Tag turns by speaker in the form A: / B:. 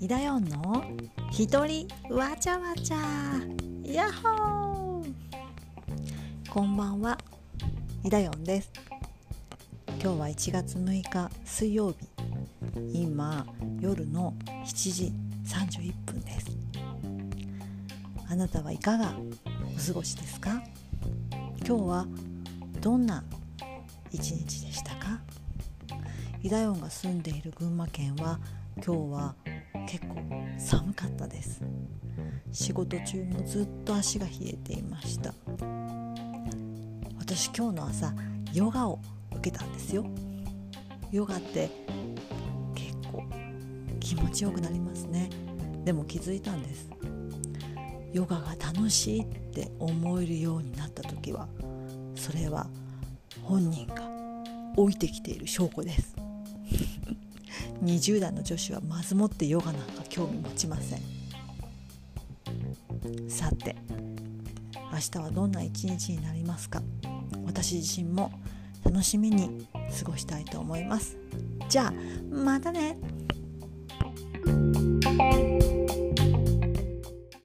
A: イダヨンの一人わちゃわちゃ。ヤッホー。こんばんは。イダヨンです。今日は1月6日水曜日。今夜の7時31分です。あなたはいかがお過ごしですか？今日はどんな一日でしたか？イダヨンが住んでいる群馬県は今日は結構寒かったです。仕事中もずっと足が冷えていました。私今日の朝ヨガを受けたんですよ。ヨガって結構気持ちよくなりますね。でも気づいたんです。ヨガが楽しいって思えるようになった時はそれは本人が老いてきている証拠です。20代の女子はまずもってヨガなんか興味持ちません。さて明日はどんな一日になりますか？私自身も楽しみに過ごしたいと思います。じゃあまたね。